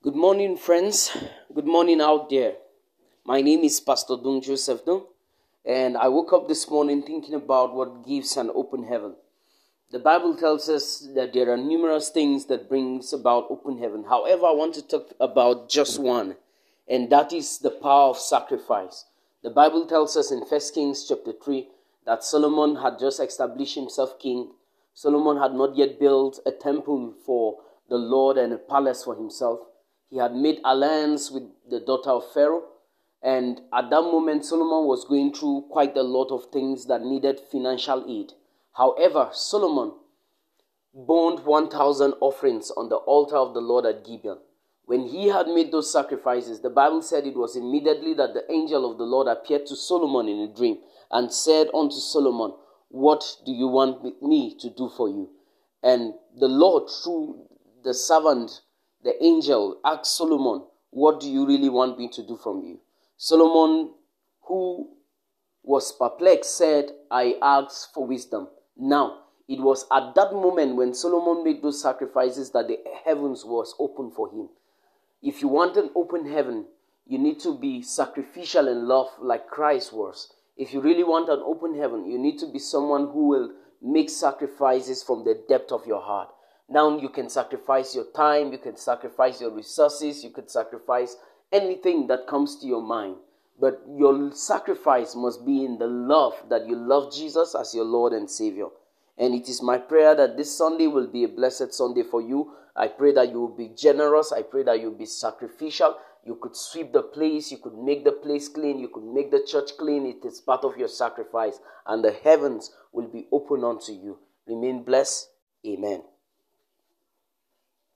Good morning, friends. Good morning out there. My name is Pastor Dung Joseph Dung, and I woke up this morning thinking about what gives an open heaven. The Bible tells us that there are numerous things that brings about open heaven. However, I want to talk about just one, and that is the power of sacrifice. The Bible tells us in 1 Kings chapter 3 that Solomon had just established himself king. Solomon had not yet built a temple for the Lord and a palace for himself. He had made alliance with the daughter of Pharaoh. And at that moment, Solomon was going through quite a lot of things that needed financial aid. However, Solomon burned 1,000 offerings on the altar of the Lord at Gibeon. When he had made those sacrifices, the Bible said it was immediately that the angel of the Lord appeared to Solomon in a dream and said unto Solomon, What do you want me to do for you? And the Lord, through the servant, the angel, asked Solomon, What do you really want me to do from you? Solomon, who was perplexed, said, I asked for wisdom. Now, it was at that moment when Solomon made those sacrifices that the heavens was open for him. If you want an open heaven, you need to be sacrificial in love like Christ was. If you really want an open heaven, you need to be someone who will make sacrifices from the depth of your heart. Now you can sacrifice your time, you can sacrifice your resources, you could sacrifice anything that comes to your mind. But your sacrifice must be in the love that you love Jesus as your Lord and Savior. And it is my prayer that this Sunday will be a blessed Sunday for you. I pray that you will be generous. I pray that you will be sacrificial. You could sweep the place. You could make the place clean. You could make the church clean. It is part of your sacrifice. And the heavens will be open unto you. Remain blessed. Amen.